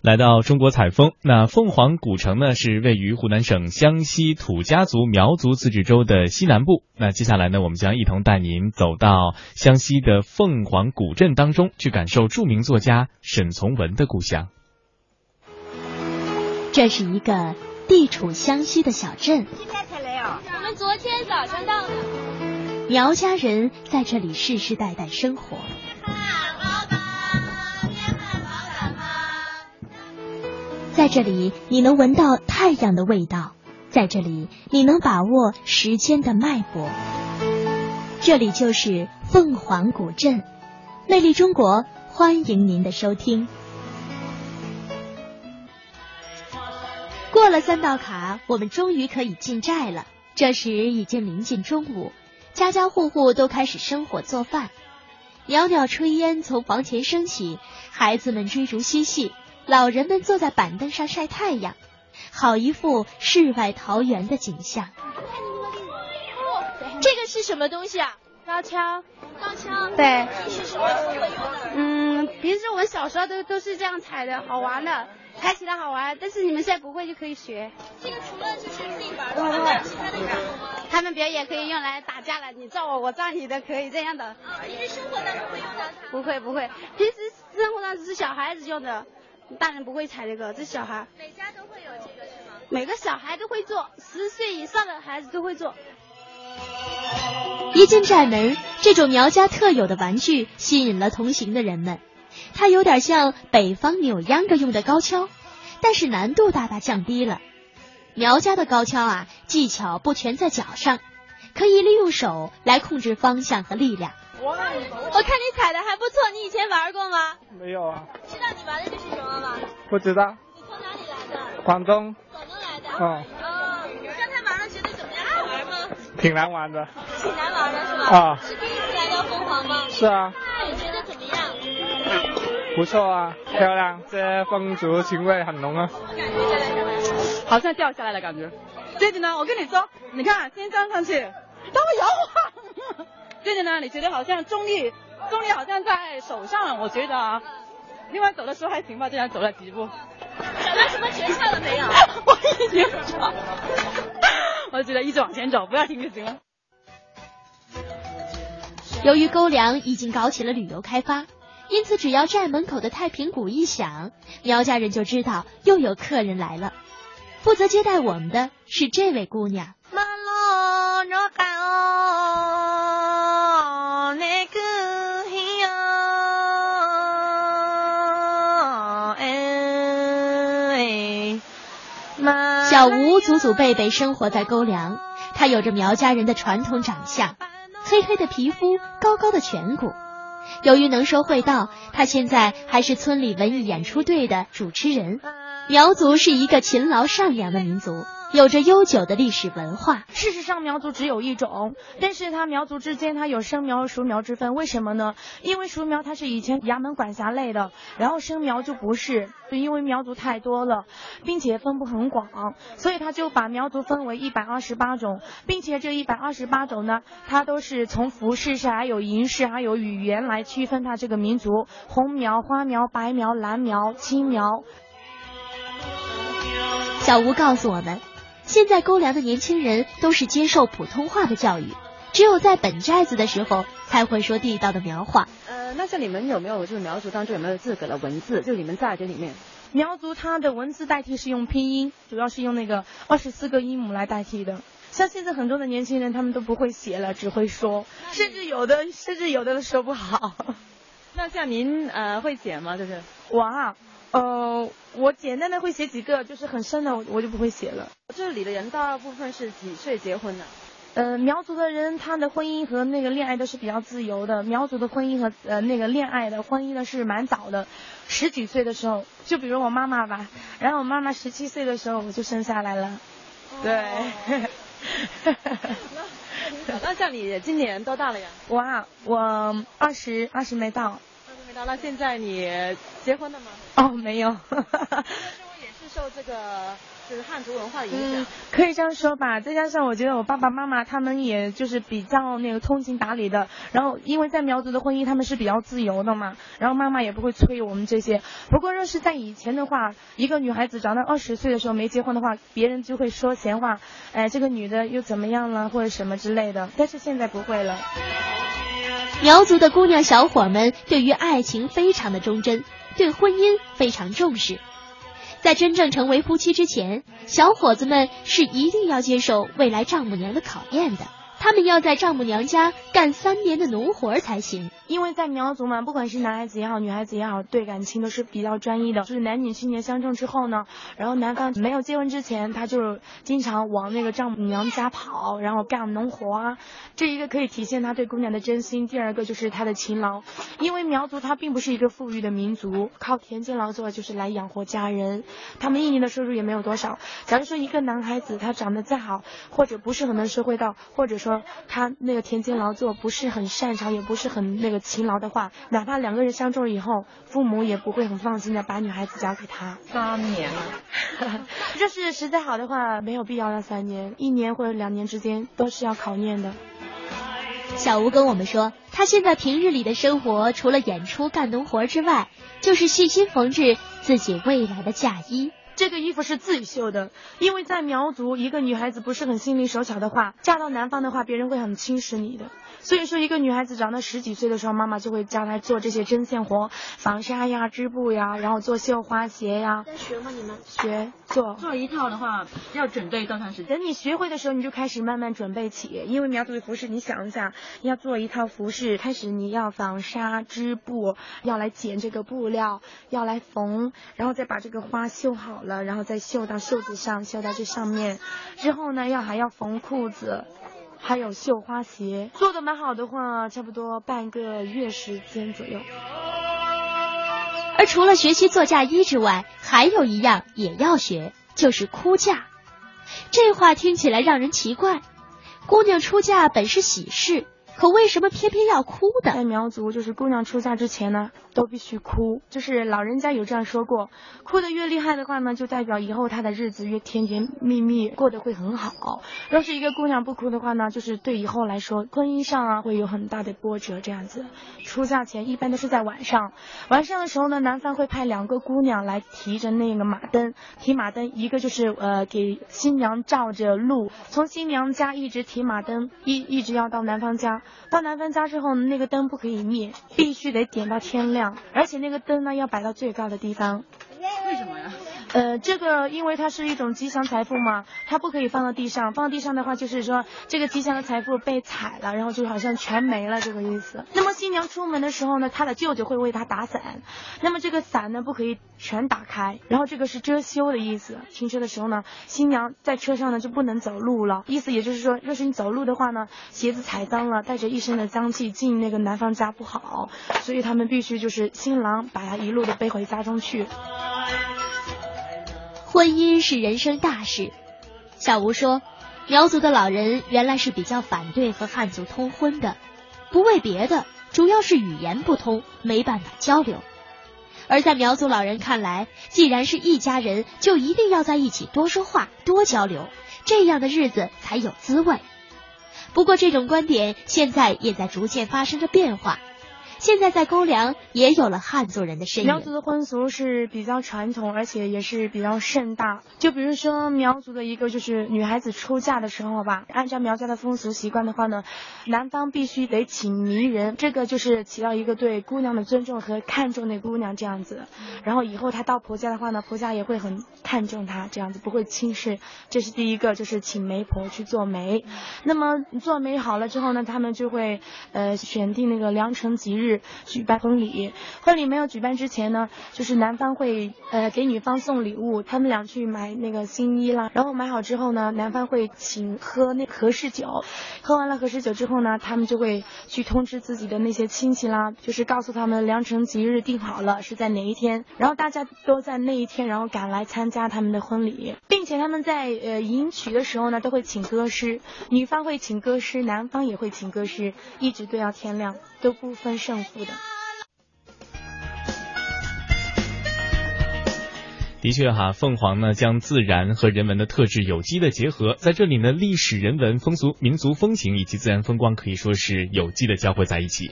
来到中国采风，那凤凰古城呢是位于湖南省湘西土家族苗族自治州的西南部。那接下来呢，我们将一同带您走到湘西的凤凰古镇当中，去感受著名作家沈从文的故乡。这是一个地处湘西的小镇。现在才来哦，我们昨天早上到的。苗家人在这里世世代代生活。在这里，你能闻到太阳的味道；在这里，你能把握时间的脉搏。这里就是凤凰古镇，魅力中国，欢迎您的收听。过了三道坎，我们终于可以进寨了。这时已经临近中午，家家户户都开始生火做饭，袅袅炊烟从房前升起，孩子们追逐嬉戏。老人们坐在板凳上晒太阳，好一副世外桃源的景象。这个是什么东西啊？高跷。高跷。对。是什么用的？嗯，平时我们小时候都都是这样踩的，好玩的，踩起来好玩。但是你们现在不会就可以学。这个除了就是自己玩的话，还有其他的？他们表演可以用来打架了，你照我，我照你的，可以这样的。啊，平时生活当中会用到它？不会不会，平时生活上只是小孩子用的。大人不会踩这个，这小孩。每家都会有这个是吗？每个小孩都会做，十岁以上的孩子都会做。一进寨门，这种苗家特有的玩具吸引了同行的人们。它有点像北方扭秧歌用的高跷，但是难度大大降低了。苗家的高跷啊，技巧不全在脚上，可以利用手来控制方向和力量。我看你踩的还不错，你以前玩过吗？没有啊。知道你玩的这是什么吗？不知道。你从哪里来的？广东。广东来的。哦。哦，刚才玩了觉得怎么样？好玩吗？挺难玩的。挺难玩的是吧？啊。是第一次来到凤凰吗？是啊。你觉得怎么样？不错啊，漂亮，这风俗情味很浓啊。感觉下来怎么样？好像掉下来的感觉。接着呢，我跟你说，你看，先站上去，它会摇晃。这个呢，你觉得好像重力。重力好像在手上，我觉得啊。另外走的时候还行吧，这样走了几步。找到什么诀窍了没有？我已经找。我觉得一直往前走，不要停就行了。由于沟梁已经搞起了旅游开发，因此只要寨门口的太平鼓一响，苗家人就知道又有客人来了。负责接待我们的是这位姑娘。小吴祖祖辈辈生活在沟梁，他有着苗家人的传统长相，黑黑的皮肤，高高的颧骨。由于能说会道，他现在还是村里文艺演出队的主持人。苗族是一个勤劳善良的民族。有着悠久的历史文化。事实上，苗族只有一种，但是它苗族之间它有生苗和熟苗之分。为什么呢？因为熟苗它是以前衙门管辖类的，然后生苗就不是。因为苗族太多了，并且分布很广，所以他就把苗族分为一百二十八种，并且这一百二十八种呢，它都是从服饰上、还有银饰、还有语言来区分它这个民族：红苗、花苗、白苗、蓝苗、青苗。小吴告诉我们。现在沟梁的年轻人都是接受普通话的教育，只有在本寨子的时候才会说地道的苗话。呃，那像你们有没有就是苗族当中有没有自个的文字？就你们在这里面，苗族它的文字代替是用拼音，主要是用那个二十四个音母来代替的。像现在很多的年轻人他们都不会写了，只会说，甚至有的甚至有的都说不好。那像您呃会写吗？就是我啊。呃，我简单的会写几个，就是很深的，我我就不会写了。这里的人大部分是几岁结婚的？呃，苗族的人他的婚姻和那个恋爱都是比较自由的。苗族的婚姻和呃那个恋爱的婚姻呢是蛮早的，十几岁的时候，就比如我妈妈吧，然后我妈妈十七岁的时候我就生下来了。对。那像你今年多大了呀？我啊，我二十二十没到。二十没到，那现在你结婚了吗？哦，没有。受这个就是汉族文化的影响。可以这样说吧，再加上我觉得我爸爸妈妈他们也就是比较那个通情达理的，然后因为在苗族的婚姻他们是比较自由的嘛，然后妈妈也不会催我们这些。不过若是在以前的话，一个女孩子长到二十岁的时候没结婚的话，别人就会说闲话，哎，这个女的又怎么样了或者什么之类的。但是现在不会了。苗族的姑娘小伙们对于爱情非常的忠贞，对婚姻非常重视。在真正成为夫妻之前，小伙子们是一定要接受未来丈母娘的考验的。他们要在丈母娘家干三年的农活才行，因为在苗族嘛，不管是男孩子也好，女孩子也好，对感情都是比较专一的。就是男女青年相中之后呢，然后男方没有结婚之前，他就经常往那个丈母娘家跑，然后干农活啊。这一个可以体现他对姑娘的真心，第二个就是他的勤劳。因为苗族他并不是一个富裕的民族，靠田间劳作就是来养活家人，他们一年的收入也没有多少。假如说一个男孩子他长得再好，或者不是很能说会到，或者说。说他那个田间劳作不是很擅长，也不是很那个勤劳的话，哪怕两个人相中了以后，父母也不会很放心的把女孩子交给他。三年了，这是实在好的话，没有必要要三年，一年或者两年之间都是要考验的。小吴跟我们说，他现在平日里的生活，除了演出干农活之外，就是细心缝制自己未来的嫁衣。这个衣服是自己绣的，因为在苗族，一个女孩子不是很心灵手巧的话，嫁到南方的话，别人会很轻视你的。所以说，一个女孩子长到十几岁的时候，妈妈就会教她做这些针线活，纺纱呀、织布呀，然后做绣花鞋呀。在学吗？你们学做做一套的话，要准备多长时间？等你学会的时候，你就开始慢慢准备起。因为苗族的服饰，你想一下，要做一套服饰，开始你要纺纱、织布，要来剪这个布料，要来缝，然后再把这个花绣好了，然后再绣到袖子上，绣到这上面。之后呢，要还要缝裤子。还有绣花鞋，做的蛮好的话，差不多半个月时间左右。而除了学习做嫁衣之外，还有一样也要学，就是哭嫁。这话听起来让人奇怪，姑娘出嫁本是喜事。可为什么偏偏要哭的？在苗族，就是姑娘出嫁之前呢，都必须哭。就是老人家有这样说过，哭的越厉害的话呢，就代表以后她的日子越甜甜蜜蜜，过得会很好。若是一个姑娘不哭的话呢，就是对以后来说，婚姻上啊会有很大的波折。这样子，出嫁前一般都是在晚上，晚上的时候呢，男方会派两个姑娘来提着那个马灯，提马灯，一个就是呃给新娘照着路，从新娘家一直提马灯，一一直要到男方家。到男方家之后，那个灯不可以灭，必须得点到天亮，而且那个灯呢要摆到最高的地方。为什么？呃，这个因为它是一种吉祥财富嘛，它不可以放到地上，放到地上的话就是说这个吉祥的财富被踩了，然后就好像全没了这个意思。那么新娘出门的时候呢，她的舅舅会为她打伞，那么这个伞呢不可以全打开，然后这个是遮羞的意思。停车的时候呢，新娘在车上呢就不能走路了，意思也就是说，若是你走路的话呢，鞋子踩脏了，带着一身的脏气进那个男方家不好，所以他们必须就是新郎把她一路的背回家中去。婚姻是人生大事，小吴说，苗族的老人原来是比较反对和汉族通婚的，不为别的，主要是语言不通，没办法交流。而在苗族老人看来，既然是一家人，就一定要在一起多说话、多交流，这样的日子才有滋味。不过，这种观点现在也在逐渐发生着变化。现在在沟梁也有了汉族人的身影。苗族的婚俗是比较传统，而且也是比较盛大。就比如说苗族的一个，就是女孩子出嫁的时候吧，按照苗家的风俗习惯的话呢，男方必须得请媒人，这个就是起到一个对姑娘的尊重和看重那姑娘这样子。然后以后她到婆家的话呢，婆家也会很看重她这样子，不会轻视。这是第一个，就是请媒婆去做媒。那么做媒好了之后呢，他们就会呃选定那个良辰吉日。举办婚礼，婚礼没有举办之前呢，就是男方会呃给女方送礼物，他们俩去买那个新衣啦，然后买好之后呢，男方会请喝那和氏酒，喝完了和氏酒之后呢，他们就会去通知自己的那些亲戚啦，就是告诉他们良辰吉日定好了是在哪一天，然后大家都在那一天，然后赶来参加他们的婚礼，并且他们在呃迎娶的时候呢，都会请歌师，女方会请歌师，男方也会请歌师，一直对到天亮。都不分胜负的。的确哈，凤凰呢将自然和人文的特质有机的结合，在这里呢，历史、人文、风俗、民族风情以及自然风光可以说是有机的交汇在一起。